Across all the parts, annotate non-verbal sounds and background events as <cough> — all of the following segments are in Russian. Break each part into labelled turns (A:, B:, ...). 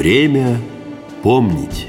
A: Время помнить.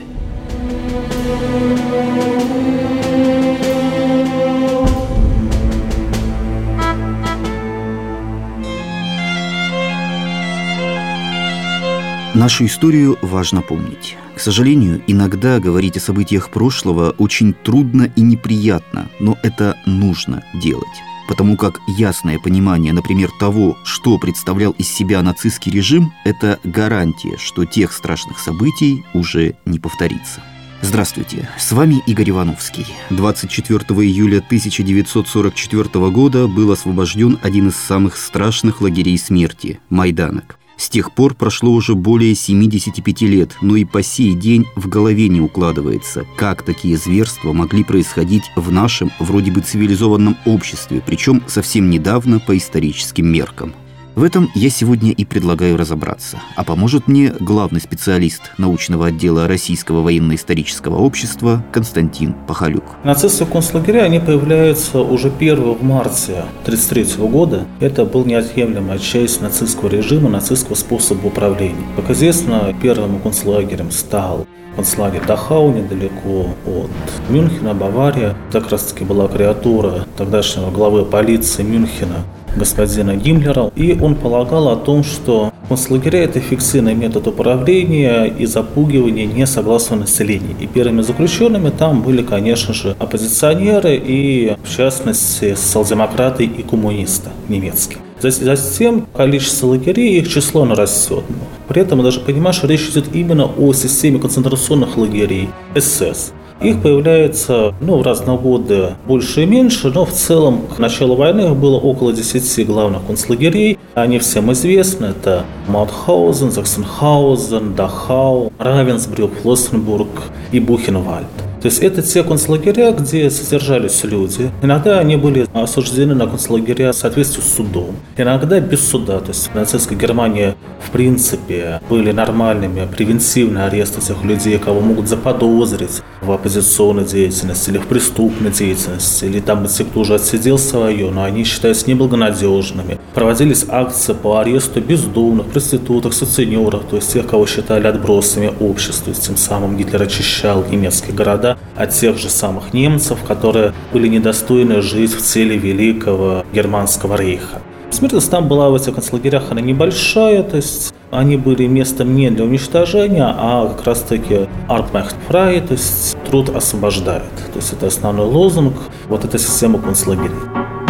B: Нашу историю важно помнить. К сожалению, иногда говорить о событиях прошлого очень трудно и неприятно, но это нужно делать. Потому как ясное понимание, например, того, что представлял из себя нацистский режим, это гарантия, что тех страшных событий уже не повторится. Здравствуйте, с вами Игорь Ивановский. 24 июля 1944 года был освобожден один из самых страшных лагерей смерти – Майданок. С тех пор прошло уже более 75 лет, но и по сей день в голове не укладывается, как такие зверства могли происходить в нашем вроде бы цивилизованном обществе, причем совсем недавно по историческим меркам. В этом я сегодня и предлагаю разобраться. А поможет мне главный специалист научного отдела Российского военно-исторического общества Константин Пахалюк.
C: Нацистские концлагеря, они появляются уже 1 в марте 1933 года. Это был неотъемлемая часть нацистского режима, нацистского способа управления. Как известно, первым концлагерем стал концлагерь Дахау, недалеко от Мюнхена, Бавария. Так раз таки была креатура тогдашнего главы полиции Мюнхена господина Гиммлера, и он полагал о том, что концлагеря – это эффективный метод управления и запугивания несогласного населения. И первыми заключенными там были, конечно же, оппозиционеры и, в частности, социал-демократы и коммунисты немецкие. Затем количество лагерей, их число нарастет. При этом мы даже понимаем, что речь идет именно о системе концентрационных лагерей СС. Их появляется ну, в разные годы больше и меньше, но в целом к началу войны было около 10 главных концлагерей. Они всем известны. Это Маутхаузен, Заксенхаузен, Дахау, Равенсбрюк, Флоссенбург и Бухенвальд. То есть это те концлагеря, где содержались люди. Иногда они были осуждены на концлагеря в соответствии с судом. Иногда без суда. То есть в Германии в принципе были нормальными превентивные аресты этих людей, кого могут заподозрить в оппозиционной деятельности или в преступной деятельности, или там те, кто уже отсидел свое, но они считаются неблагонадежными. Проводились акции по аресту бездомных, проституток, сутенеров, то есть тех, кого считали отбросами общества. Тем самым Гитлер очищал немецкие города от тех же самых немцев, которые были недостойны жить в цели Великого Германского рейха. Смертность там была в этих концлагерях, она небольшая, то есть они были местом не для уничтожения, а как раз таки Art Frei, то есть труд освобождает. То есть это основной лозунг вот этой системы концлагерей.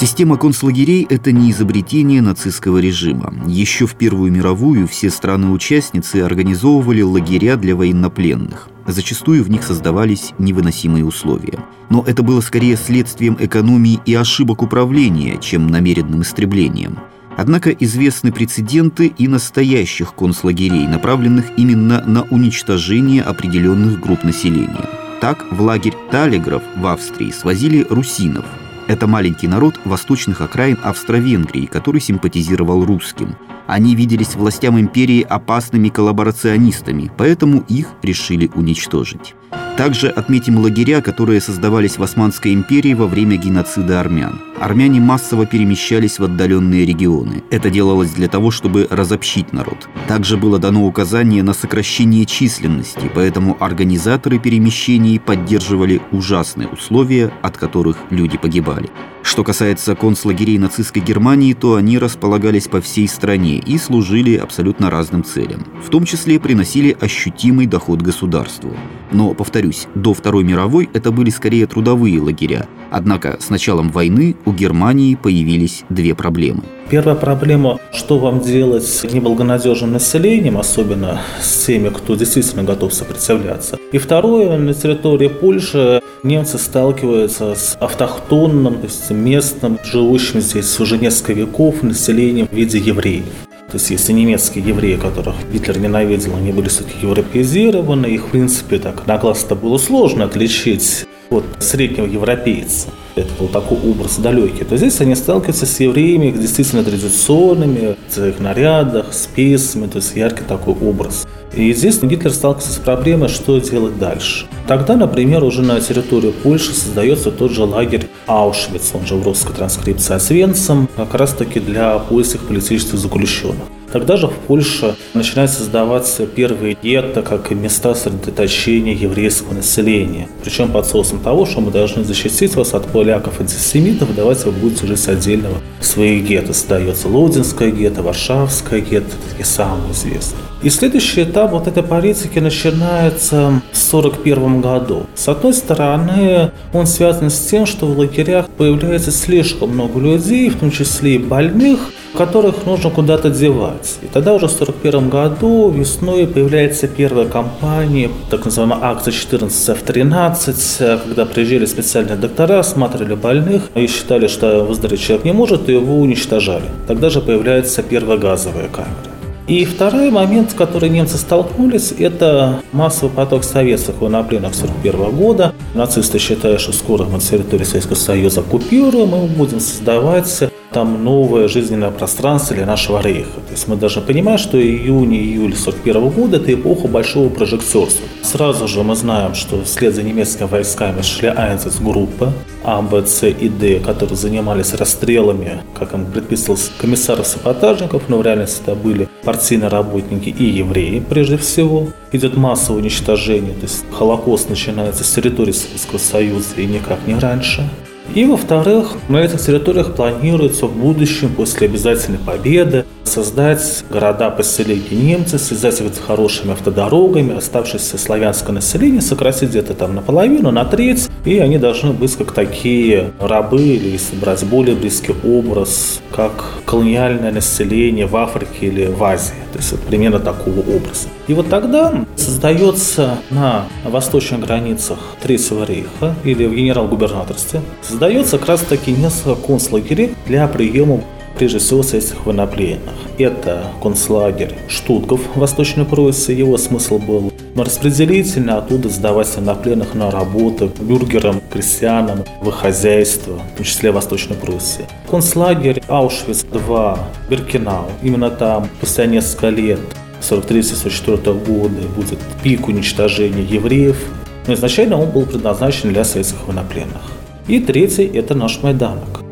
B: Система концлагерей – это не изобретение нацистского режима. Еще в Первую мировую все страны-участницы организовывали лагеря для военнопленных. Зачастую в них создавались невыносимые условия. Но это было скорее следствием экономии и ошибок управления, чем намеренным истреблением. Однако известны прецеденты и настоящих концлагерей, направленных именно на уничтожение определенных групп населения. Так, в лагерь Талигров в Австрии свозили русинов – это маленький народ восточных окраин Австро-Венгрии, который симпатизировал русским. Они виделись властям империи опасными коллаборационистами, поэтому их решили уничтожить. Также отметим лагеря, которые создавались в Османской империи во время геноцида армян. Армяне массово перемещались в отдаленные регионы. Это делалось для того, чтобы разобщить народ. Также было дано указание на сокращение численности, поэтому организаторы перемещений поддерживали ужасные условия, от которых люди погибали. Что касается концлагерей нацистской Германии, то они располагались по всей стране и служили абсолютно разным целям. В том числе приносили ощутимый доход государству. Но, повторюсь, до Второй мировой это были скорее трудовые лагеря. Однако с началом войны у Германии появились две проблемы.
C: Первая проблема, что вам делать с неблагонадежным населением, особенно с теми, кто действительно готов сопротивляться. И второе, на территории Польши немцы сталкиваются с автохтонным, то есть местным, живущим здесь уже несколько веков населением в виде евреев. То есть если немецкие евреи, которых Гитлер ненавидел, они были все-таки европеизированы, их в принципе так на глаз это было сложно отличить от среднего европейца. Это был такой образ далекий, то здесь они сталкиваются с евреями действительно традиционными, в их нарядах, с песнями, то есть яркий такой образ. И здесь Гитлер сталкивается с проблемой, что делать дальше. Тогда, например, уже на территории Польши создается тот же лагерь Аушвиц, он же в русской транскрипции Освенцим, как раз таки для польских политических заключенных. Тогда же в Польше начинают создаваться первые гетто, как и места сосредоточения еврейского населения. Причем под соусом того, что мы должны защитить вас от поляков-антисемитов, давайте вы будете жить отдельного своих гетто. Создается Лодинское гетто, Варшавское гетто, такие самые известные. И следующий этап вот этой политики начинается в 1941 году. С одной стороны, он связан с тем, что в лагерях появляется слишком много людей, в том числе и больных, которых нужно куда-то девать. И тогда уже в 1941 году весной появляется первая кампания, так называемая акция 14 F13, когда приезжали специальные доктора, осматривали больных и считали, что выздороветь человек не может, и его уничтожали. Тогда же появляется первая газовая камера. И второй момент, с которым немцы столкнулись, это массовый поток советских военнопленных 1941 года. Нацисты считают, что скоро мы территорию Советского Союза оккупируем, и мы будем создавать там новое жизненное пространство для нашего рейха. То есть мы должны понимать, что июнь и июль 1941 года – это эпоха большого прожектерства. Сразу же мы знаем, что вслед за немецкими войсками шли Айнзец-группы А, Б, С и Д, которые занимались расстрелами, как им предписывалось, комиссаров-саботажников, но в реальности это были партийные работники и евреи прежде всего. Идет массовое уничтожение, то есть Холокост начинается с территории Советского Союза и никак не раньше. И, во-вторых, на этих территориях планируется в будущем, после обязательной победы, создать города-поселения немцев, связать их с хорошими автодорогами, оставшееся славянское население сократить где-то там наполовину, на треть, и они должны быть как такие рабы, или если брать более близкий образ, как колониальное население в Африке или в Азии. То есть вот примерно такого образа. И вот тогда создается на восточных границах Третьего рейха или в генерал-губернаторстве, создается как раз таки несколько концлагерей для приема прежде всего советских военнопленных. Это концлагерь Штутгов в Восточной Пруссии. Его смысл был распределительно оттуда сдавать военнопленных на работу бюргерам, крестьянам, в хозяйство, в том числе в Восточной Пруссии. Концлагерь Аушвиц-2, Беркинау. Именно там спустя несколько лет 43-44 года будет пик уничтожения евреев. Но изначально он был предназначен для советских военнопленных. И третий – это наш Майданок.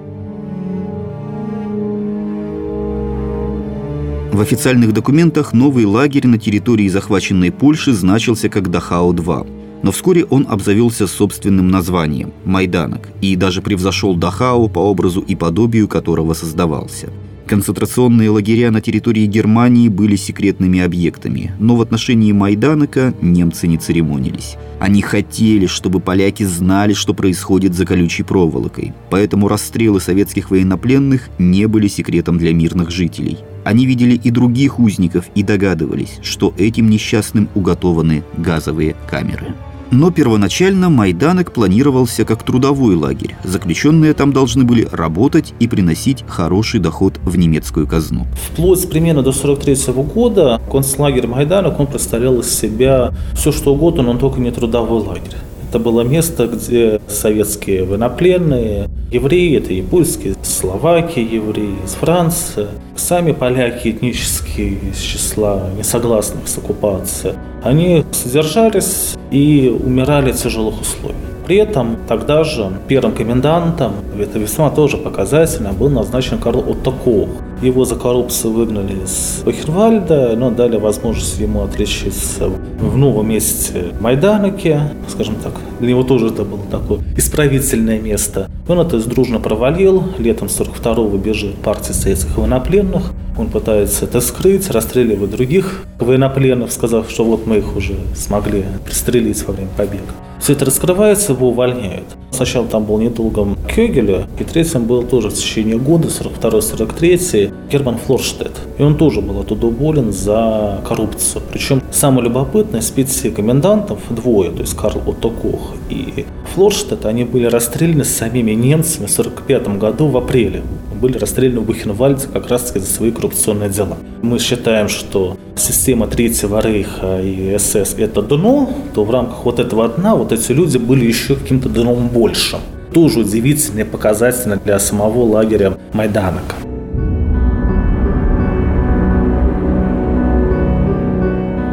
B: В официальных документах новый лагерь на территории захваченной Польши значился как Дахау-2. Но вскоре он обзавелся собственным названием – Майданок, и даже превзошел Дахау по образу и подобию которого создавался. Концентрационные лагеря на территории Германии были секретными объектами, но в отношении Майданока немцы не церемонились. Они хотели, чтобы поляки знали, что происходит за колючей проволокой, поэтому расстрелы советских военнопленных не были секретом для мирных жителей. Они видели и других узников и догадывались, что этим несчастным уготованы газовые камеры. Но первоначально Майданок планировался как трудовой лагерь. Заключенные там должны были работать и приносить хороший доход в немецкую казну.
C: Вплоть примерно до 43 года концлагерь Майданок он представлял из себя все что угодно, но только не трудовой лагерь. Это было место, где советские военнопленные, евреи, это и польские, словаки евреи, из Франции, сами поляки этнические из числа несогласных с оккупацией, они содержались и умирали в тяжелых условиях. При этом тогда же первым комендантом, это весьма тоже показательно, был назначен Карл Отто Кох. Его за коррупцию выгнали из Бахервальда, но дали возможность ему отличиться в новом месте Майданоке, скажем так. Для него тоже это было такое исправительное место. Он это дружно провалил, летом 42-го бежит партия советских военнопленных. Он пытается это скрыть, расстреливает других военнопленных, сказав, что вот мы их уже смогли пристрелить во время побега. Все это раскрывается, его увольняют. Сначала там был недолго Кёгеля, и третьим был тоже в течение года, 42-43, Герман Флорштедт. И он тоже был оттуда уволен за коррупцию. Причем самое любопытное, пяти комендантов двое, то есть Карл Отто Кох и Флорштедт, они были расстреляны самими немцами в 1945 году в апреле были расстреляны в Бухенвальде как раз таки за свои коррупционные дела. Мы считаем, что система Третьего Рейха и СС – это дно, то в рамках вот этого дна вот эти люди были еще каким-то дном большим. тоже удивительно и показательно для самого лагеря Майданока.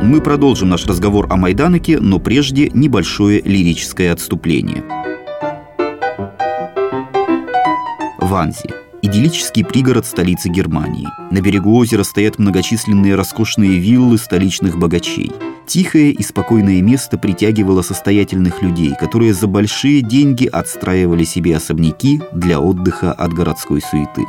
B: Мы продолжим наш разговор о Майданоке, но прежде небольшое лирическое отступление. Ванзи – идиллический пригород столицы Германии. На берегу озера стоят многочисленные роскошные виллы столичных богачей. Тихое и спокойное место притягивало состоятельных людей, которые за большие деньги отстраивали себе особняки для отдыха от городской суеты.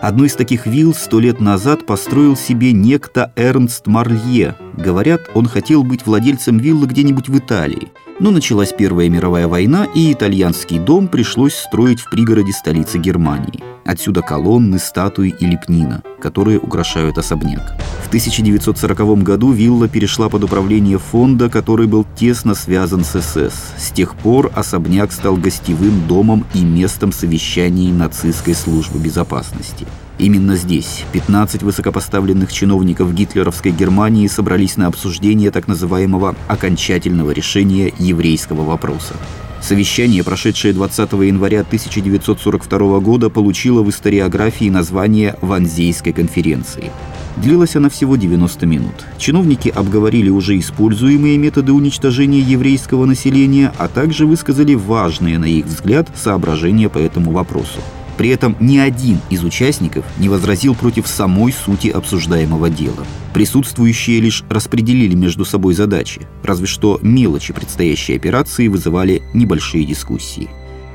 B: Одну из таких вилл сто лет назад построил себе некто Эрнст Марлье. Говорят, он хотел быть владельцем виллы где-нибудь в Италии. Но началась Первая мировая война, и итальянский дом пришлось строить в пригороде столицы Германии. Отсюда колонны, статуи и лепнина, которые украшают особняк. В 1940 году вилла перешла под управление фонда, который был тесно связан с СС. С тех пор особняк стал гостевым домом и местом совещаний нацистской службы безопасности. Именно здесь 15 высокопоставленных чиновников гитлеровской Германии собрались на обсуждение так называемого окончательного решения еврейского вопроса. Совещание, прошедшее 20 января 1942 года, получило в историографии название Ванзейской конференции. Длилась она всего 90 минут. Чиновники обговорили уже используемые методы уничтожения еврейского населения, а также высказали важные, на их взгляд, соображения по этому вопросу. При этом ни один из участников не возразил против самой сути обсуждаемого дела. Присутствующие лишь распределили между собой задачи, разве что мелочи предстоящей операции вызывали небольшие дискуссии.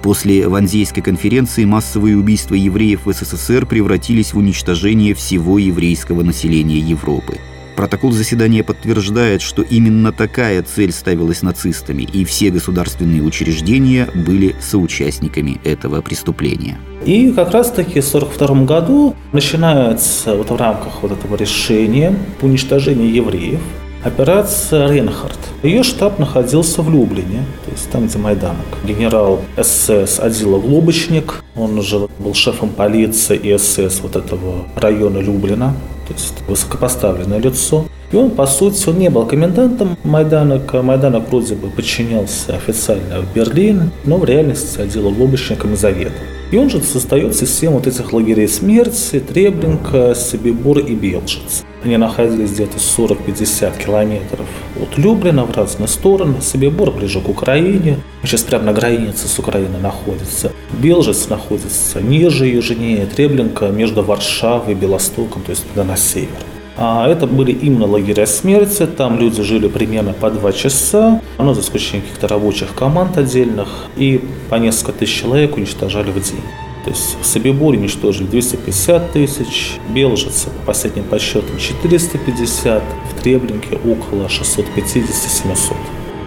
B: После Ванзейской конференции массовые убийства евреев в СССР превратились в уничтожение всего еврейского населения Европы – Протокол заседания подтверждает, что именно такая цель ставилась нацистами, и все государственные учреждения были соучастниками этого преступления.
C: И как раз-таки в 1942 году начинается вот в рамках вот этого решения по уничтожению евреев операция «Рейнхард». Ее штаб находился в Люблине, то есть там, где Майданок. Генерал СС Адила Глобочник, он уже был шефом полиции и СС вот этого района Люблина то есть высокопоставленное лицо. И он, по сути, он не был комендантом Майданока. Майданок вроде бы подчинялся официально в Берлин, но в реальности отделал лобочником и заведом. И он же состоит из всех вот этих лагерей смерти, Треблинка, Собибор и Белжиц. Они находились где-то 40-50 километров от Люблина в разные стороны. Собибор ближе к Украине. Сейчас прямо на границе с Украиной находится. Белжиц находится ниже южнее. Треблинка между Варшавой и Белостоком, то есть на север. А это были именно лагеря смерти, там люди жили примерно по два часа, но за исключением каких-то рабочих команд отдельных, и по несколько тысяч человек уничтожали в день. То есть в Собиборе уничтожили 250 тысяч, Белжице по последним подсчетам 450, в Треблинке около 650-700.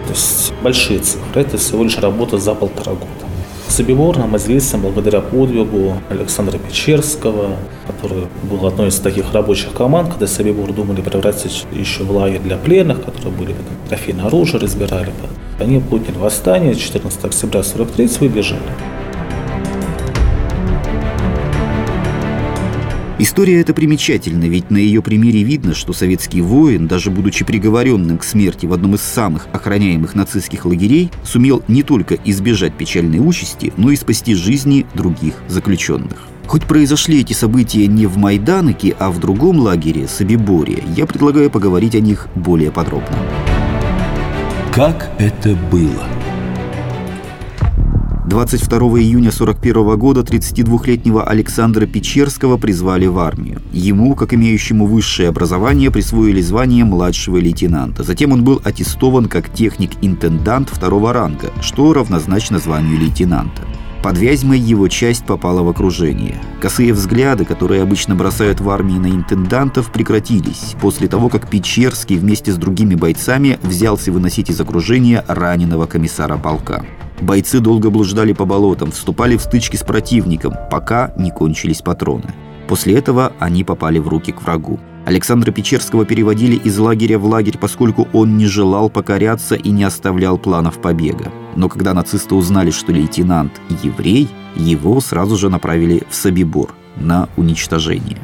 C: То есть большие цифры. Это всего лишь работа за полтора года. Собибор нам известен благодаря подвигу Александра Печерского, который был одной из таких рабочих команд, когда Собибор думали превратить еще в лагерь для пленных, которые были трофейное оружие, разбирали. Они подняли восстание 14 октября 43 и
B: История эта примечательна, ведь на ее примере видно, что советский воин, даже будучи приговоренным к смерти в одном из самых охраняемых нацистских лагерей, сумел не только избежать печальной участи, но и спасти жизни других заключенных. Хоть произошли эти события не в Майданоке, а в другом лагере, Собиборе, я предлагаю поговорить о них более подробно.
A: Как это было?
B: 22 июня 1941 года 32-летнего Александра Печерского призвали в армию. Ему, как имеющему высшее образование, присвоили звание младшего лейтенанта. Затем он был аттестован как техник-интендант второго ранга, что равнозначно званию лейтенанта. Под Вязьмой его часть попала в окружение. Косые взгляды, которые обычно бросают в армии на интендантов, прекратились после того, как Печерский вместе с другими бойцами взялся выносить из окружения раненого комиссара полка. Бойцы долго блуждали по болотам, вступали в стычки с противником, пока не кончились патроны. После этого они попали в руки к врагу. Александра Печерского переводили из лагеря в лагерь, поскольку он не желал покоряться и не оставлял планов побега. Но когда нацисты узнали, что лейтенант – еврей, его сразу же направили в Собибор на уничтожение.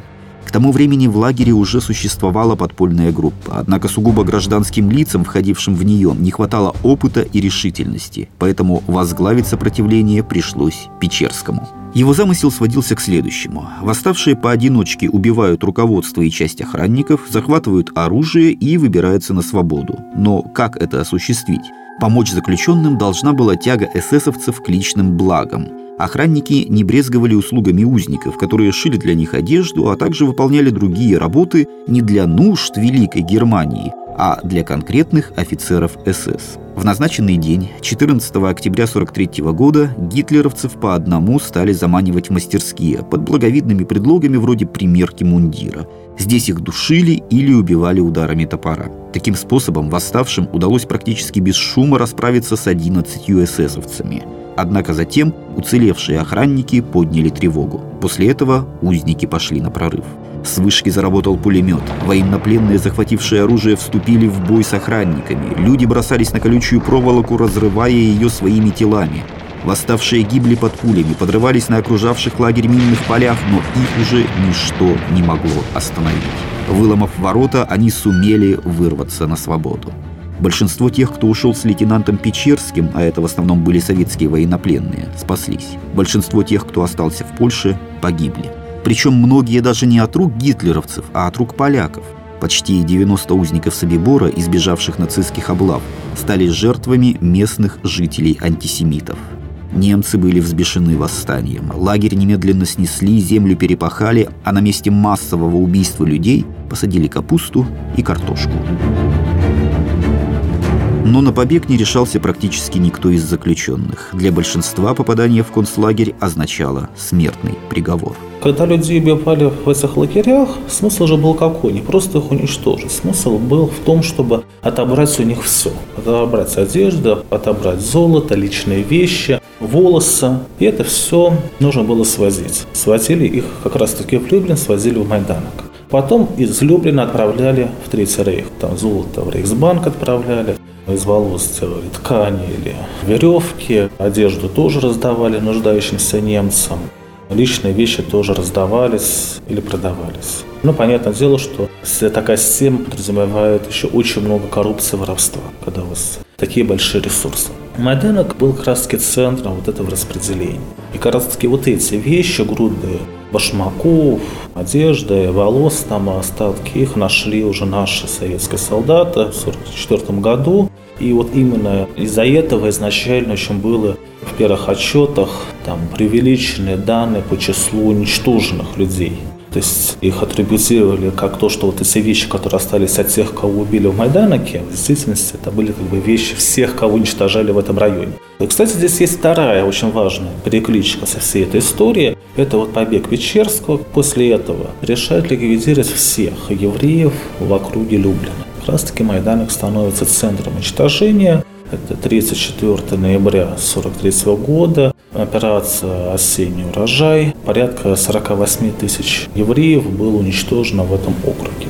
B: К тому времени в лагере уже существовала подпольная группа, однако сугубо гражданским лицам, входившим в нее, не хватало опыта и решительности, поэтому возглавить сопротивление пришлось Печерскому. Его замысел сводился к следующему. Восставшие поодиночке убивают руководство и часть охранников, захватывают оружие и выбираются на свободу. Но как это осуществить? Помочь заключенным должна была тяга эсэсовцев к личным благам. Охранники не брезговали услугами узников, которые шили для них одежду, а также выполняли другие работы не для нужд Великой Германии, а для конкретных офицеров СС. В назначенный день, 14 октября 1943 года, гитлеровцев по одному стали заманивать в мастерские под благовидными предлогами вроде примерки мундира. Здесь их душили или убивали ударами топора. Таким способом восставшим удалось практически без шума расправиться с 11 эсэсовцами. Однако затем уцелевшие охранники подняли тревогу. После этого узники пошли на прорыв. С вышки заработал пулемет. Военнопленные, захватившие оружие, вступили в бой с охранниками. Люди бросались на колючую проволоку, разрывая ее своими телами. Восставшие гибли под пулями, подрывались на окружавших лагерь минных полях, но их уже ничто не могло остановить. Выломав ворота, они сумели вырваться на свободу. Большинство тех, кто ушел с лейтенантом Печерским, а это в основном были советские военнопленные, спаслись. Большинство тех, кто остался в Польше, погибли. Причем многие даже не от рук гитлеровцев, а от рук поляков. Почти 90 узников Собибора, избежавших нацистских облав, стали жертвами местных жителей-антисемитов. Немцы были взбешены восстанием. Лагерь немедленно снесли, землю перепахали, а на месте массового убийства людей посадили капусту и картошку. Но на побег не решался практически никто из заключенных. Для большинства попадание в концлагерь означало смертный приговор.
C: Когда людей убивали в этих лагерях, смысл же был какой? Не просто их уничтожить. Смысл был в том, чтобы отобрать у них все. Отобрать одежду, отобрать золото, личные вещи, волосы. И это все нужно было свозить. Свозили их как раз-таки в Люблин, свозили в Майданок. Потом из Люблина отправляли в Третий Рейх. Там золото в Рейхсбанк отправляли, из волос делали ткани или веревки. Одежду тоже раздавали нуждающимся немцам. Личные вещи тоже раздавались или продавались. Ну, понятное дело, что такая система подразумевает еще очень много коррупции воровства, когда у вас такие большие ресурсы. Майданок был как раз центром вот этого распределения. И как раз таки вот эти вещи, груды башмаков, одежды, волос, там остатки, их нашли уже наши советские солдаты в 1944 году. И вот именно из-за этого изначально очень было в первых отчетах там преувеличенные данные по числу уничтоженных людей. То есть их атрибутировали как то, что вот эти вещи, которые остались от тех, кого убили в Майданаке, в действительности это были как бы вещи всех, кого уничтожали в этом районе. И, кстати, здесь есть вторая очень важная перекличка со всей этой истории. Это вот побег Печерского. После этого решают ликвидировать всех евреев в округе Люблина. Раз таки Майданок становится центром уничтожения. Это 34 ноября 1943 года. Операция «Осенний урожай». Порядка 48 тысяч евреев было уничтожено в этом округе.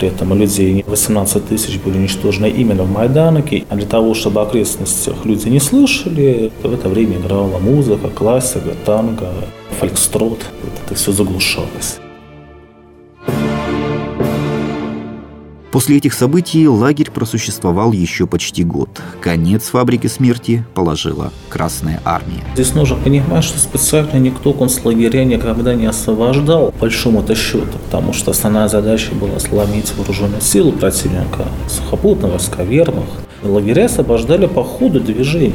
C: При этом людей 18 тысяч были уничтожены именно в Майданоке. А для того, чтобы в окрестностях люди не слышали, в это время играла музыка, классика, танго, фолькстрот. Вот это все заглушалось.
B: После этих событий лагерь просуществовал еще почти год. Конец фабрики смерти положила Красная Армия.
C: Здесь нужно понимать, что специально никто концлагеря никогда не освобождал, по большому-то счету, потому что основная задача была сломить вооруженные силы противника, сухопутные войска, вермах. Лагеря освобождали по ходу движения.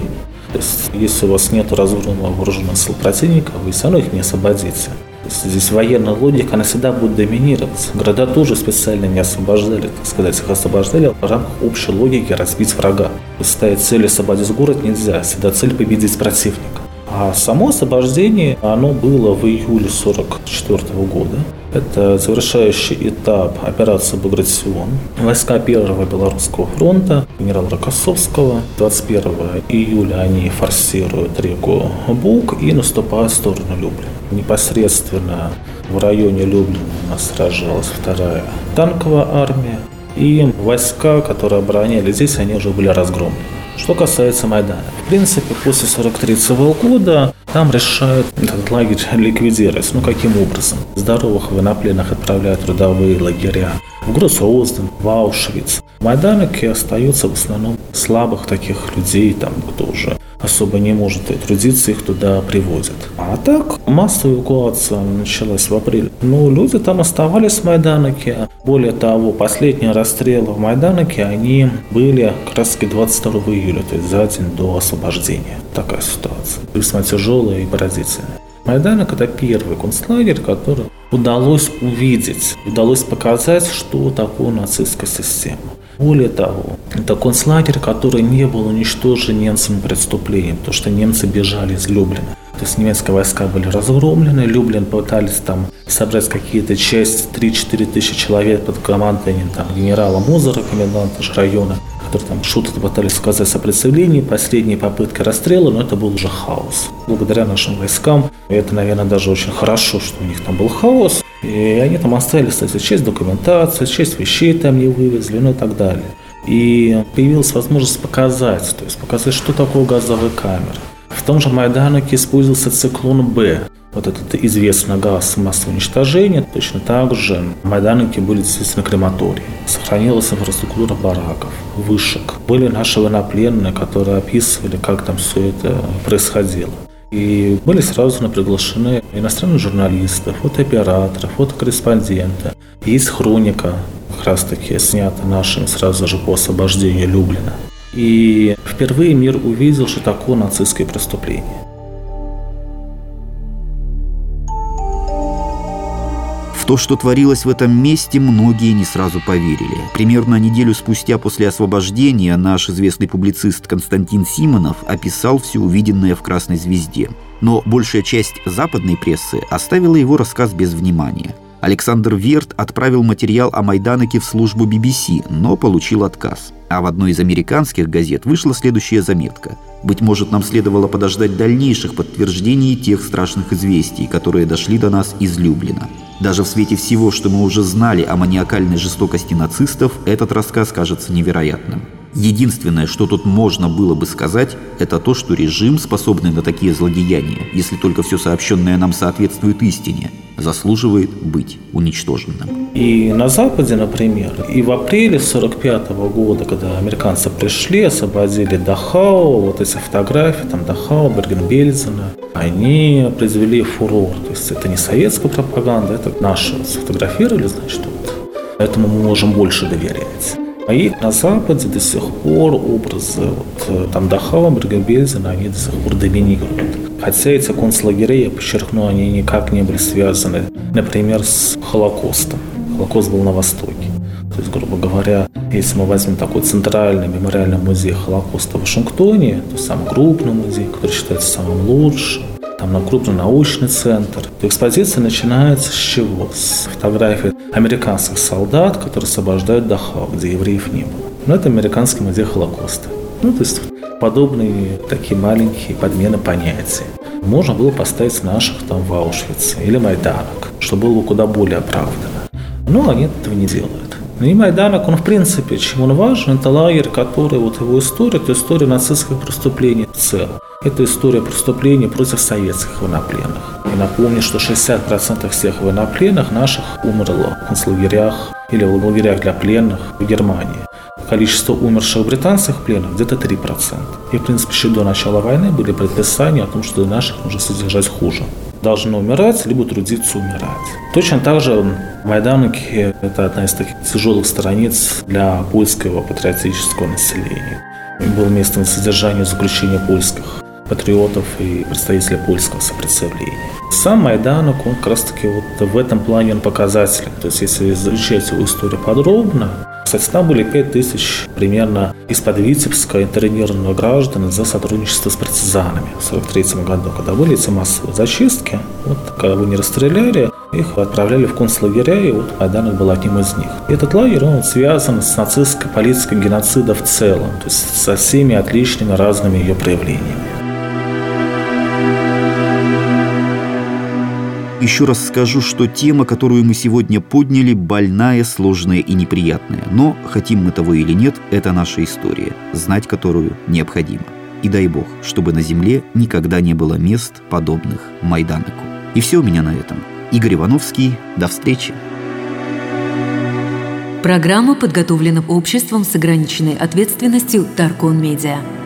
C: То есть, если у вас нет разорванного вооруженных сил противника, вы все равно их не освободите. Здесь военная логика, она всегда будет доминировать. Города тоже специально не освобождали, так сказать, их освобождали в рамках общей логики разбить врага. Ставить цель освободить город нельзя, всегда цель победить противника. А само освобождение, оно было в июле 1944 года. Это завершающий этап операции «Багратион». Войска Первого Белорусского фронта генерала Рокоссовского 21 июля они форсируют реку Буг и наступают в сторону Люблина. Непосредственно в районе Люблина у нас сражалась вторая танковая армия. И войска, которые обороняли здесь, они уже были разгромлены. Что касается Майдана. В принципе, после 43 года там решают этот лагерь <laughs> ликвидировать. Ну, каким образом? Здоровых военнопленных отправляют в трудовые лагеря. В Гроссрозден, в Аушвиц. В Майданике остаются в основном слабых таких людей, там, кто уже особо не может трудиться, их туда привозят. А так, массовая эвакуация началась в апреле. Но люди там оставались в Майданике. Более того, последние расстрелы в Майданике, они были как раз 22 июля, то есть за день до освобождения. Такая ситуация. Весьма тяжелая и поразительная. Майданок – это первый концлагерь, который удалось увидеть, удалось показать, что такое нацистская система. Более того, это концлагерь, который не был уничтожен немцами преступлением, потому что немцы бежали из Люблина. То есть немецкие войска были разгромлены, Люблин пытались там собрать какие-то части, 3-4 тысячи человек под командованием там, генерала Музера, коменданта района, которые там что-то пытались сказать сопротивление, последние попытки расстрела, но это был уже хаос. Благодаря нашим войскам, это, наверное, даже очень хорошо, что у них там был хаос, и они там оставили, кстати, часть документации, часть вещей там не вывезли, ну и так далее. И появилась возможность показать, то есть показать, что такое газовые камеры. В том же Майданике использовался циклон «Б», вот этот известный газ массового уничтожения. Точно так же в Майданике были действительно крематории. Сохранилась инфраструктура бараков, вышек. Были наши военнопленные, которые описывали, как там все это происходило. И были сразу приглашены иностранные журналисты, фотооператоры, фотокорреспонденты. Есть хроника, как раз таки снята нашими сразу же по освобождению Люблина. И впервые мир увидел, что такое нацистское преступление.
B: То, что творилось в этом месте, многие не сразу поверили. Примерно неделю спустя после освобождения наш известный публицист Константин Симонов описал все увиденное в «Красной звезде». Но большая часть западной прессы оставила его рассказ без внимания. Александр Верт отправил материал о Майданоке в службу BBC, но получил отказ. А в одной из американских газет вышла следующая заметка. Быть может, нам следовало подождать дальнейших подтверждений тех страшных известий, которые дошли до нас из Люблина. Даже в свете всего, что мы уже знали о маниакальной жестокости нацистов, этот рассказ кажется невероятным. Единственное, что тут можно было бы сказать, это то, что режим, способный на такие злодеяния, если только все сообщенное нам соответствует истине, заслуживает быть уничтоженным.
C: И на Западе, например, и в апреле 1945 года, когда американцы пришли, освободили Дахау, вот эти фотографии, там Дахау, Берген-Бельзена, они произвели фурор. То есть это не советская пропаганда, это наши сфотографировали, значит, вот. Поэтому мы можем больше доверять. И на Западе до сих пор образы вот, э, там Дахау, Берген-Бельзена, они до сих пор доминируют. Хотя эти концлагеря, я подчеркну, они никак не были связаны, например, с Холокостом. Холокост был на Востоке. То есть, грубо говоря, если мы возьмем такой центральный мемориальный музей Холокоста в Вашингтоне, то самый крупный музей, который считается самым лучшим, там на крупный научный центр. То экспозиция начинается с чего? С фотографий американских солдат, которые освобождают Дахау, где евреев не было. Но это американский музей Холокоста. Ну, то есть подобные такие маленькие подмены понятий. Можно было поставить наших там в Аушвице или Майданок, что было бы куда более оправдано. Но они этого не делают. Ну и Майданок, он в принципе, чем он важен, это лагерь, который, вот его история, это история нацистских преступлений в целом. Это история преступлений против советских военнопленных. И напомню, что 60% всех военнопленных наших умерло в концлагерях или в лагерях для пленных в Германии. Количество умерших британцев пленных где-то 3%. И, в принципе, еще до начала войны были предписания о том, что наших нужно содержать хуже должны умирать, либо трудиться умирать. Точно так же Майданки – это одна из таких тяжелых страниц для польского патриотического населения. Был местом содержания заключения польских патриотов и представителей польского сопротивления. Сам Майданок, он как раз таки вот в этом плане он показателен. То есть, если изучать его историю подробно, кстати, там были 5 тысяч примерно из-под Витебска интернированных граждан за сотрудничество с партизанами в 1943 году, когда были эти массовые зачистки. Вот, когда вы не расстреляли, их отправляли в концлагеря, и вот Майданок был одним из них. Этот лагерь, он связан с нацистской политикой геноцида в целом, то есть со всеми отличными разными ее проявлениями.
B: Еще раз скажу, что тема, которую мы сегодня подняли, больная, сложная и неприятная. Но, хотим мы того или нет, это наша история, знать которую необходимо. И дай Бог, чтобы на земле никогда не было мест, подобных Майданыку. И все у меня на этом. Игорь Ивановский. До встречи.
D: Программа подготовлена обществом с ограниченной ответственностью Таркон Медиа.